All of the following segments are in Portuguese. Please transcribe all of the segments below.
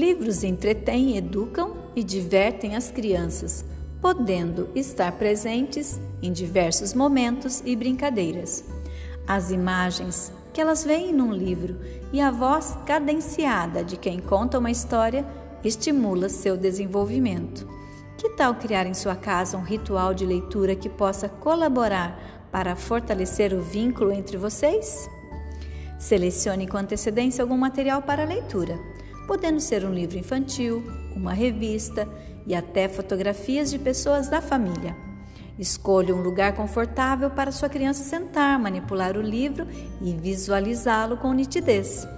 Livros entretêm, educam e divertem as crianças, podendo estar presentes em diversos momentos e brincadeiras. As imagens que elas veem num livro e a voz cadenciada de quem conta uma história estimula seu desenvolvimento. Que tal criar em sua casa um ritual de leitura que possa colaborar para fortalecer o vínculo entre vocês? Selecione com antecedência algum material para leitura, podendo ser um livro infantil, uma revista e até fotografias de pessoas da família. Escolha um lugar confortável para sua criança sentar, manipular o livro e visualizá-lo com nitidez.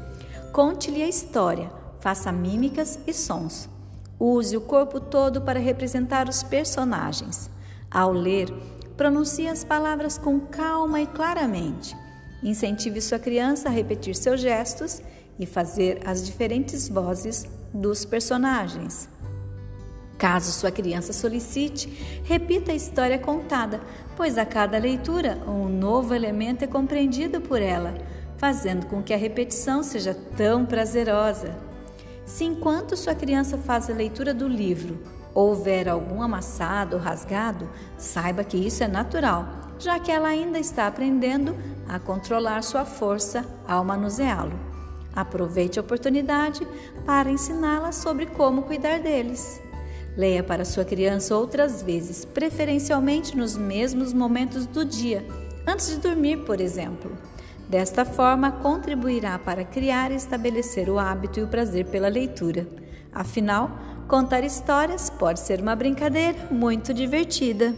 Conte-lhe a história, faça mímicas e sons. Use o corpo todo para representar os personagens. Ao ler, pronuncie as palavras com calma e claramente. Incentive sua criança a repetir seus gestos e fazer as diferentes vozes dos personagens. Caso sua criança solicite, repita a história contada, pois a cada leitura um novo elemento é compreendido por ela, fazendo com que a repetição seja tão prazerosa. Se enquanto sua criança faz a leitura do livro houver algum amassado ou rasgado, saiba que isso é natural, já que ela ainda está aprendendo a controlar sua força ao manuseá-lo. Aproveite a oportunidade para ensiná-la sobre como cuidar deles. Leia para sua criança outras vezes, preferencialmente nos mesmos momentos do dia, antes de dormir, por exemplo. Desta forma, contribuirá para criar e estabelecer o hábito e o prazer pela leitura. Afinal, contar histórias pode ser uma brincadeira muito divertida.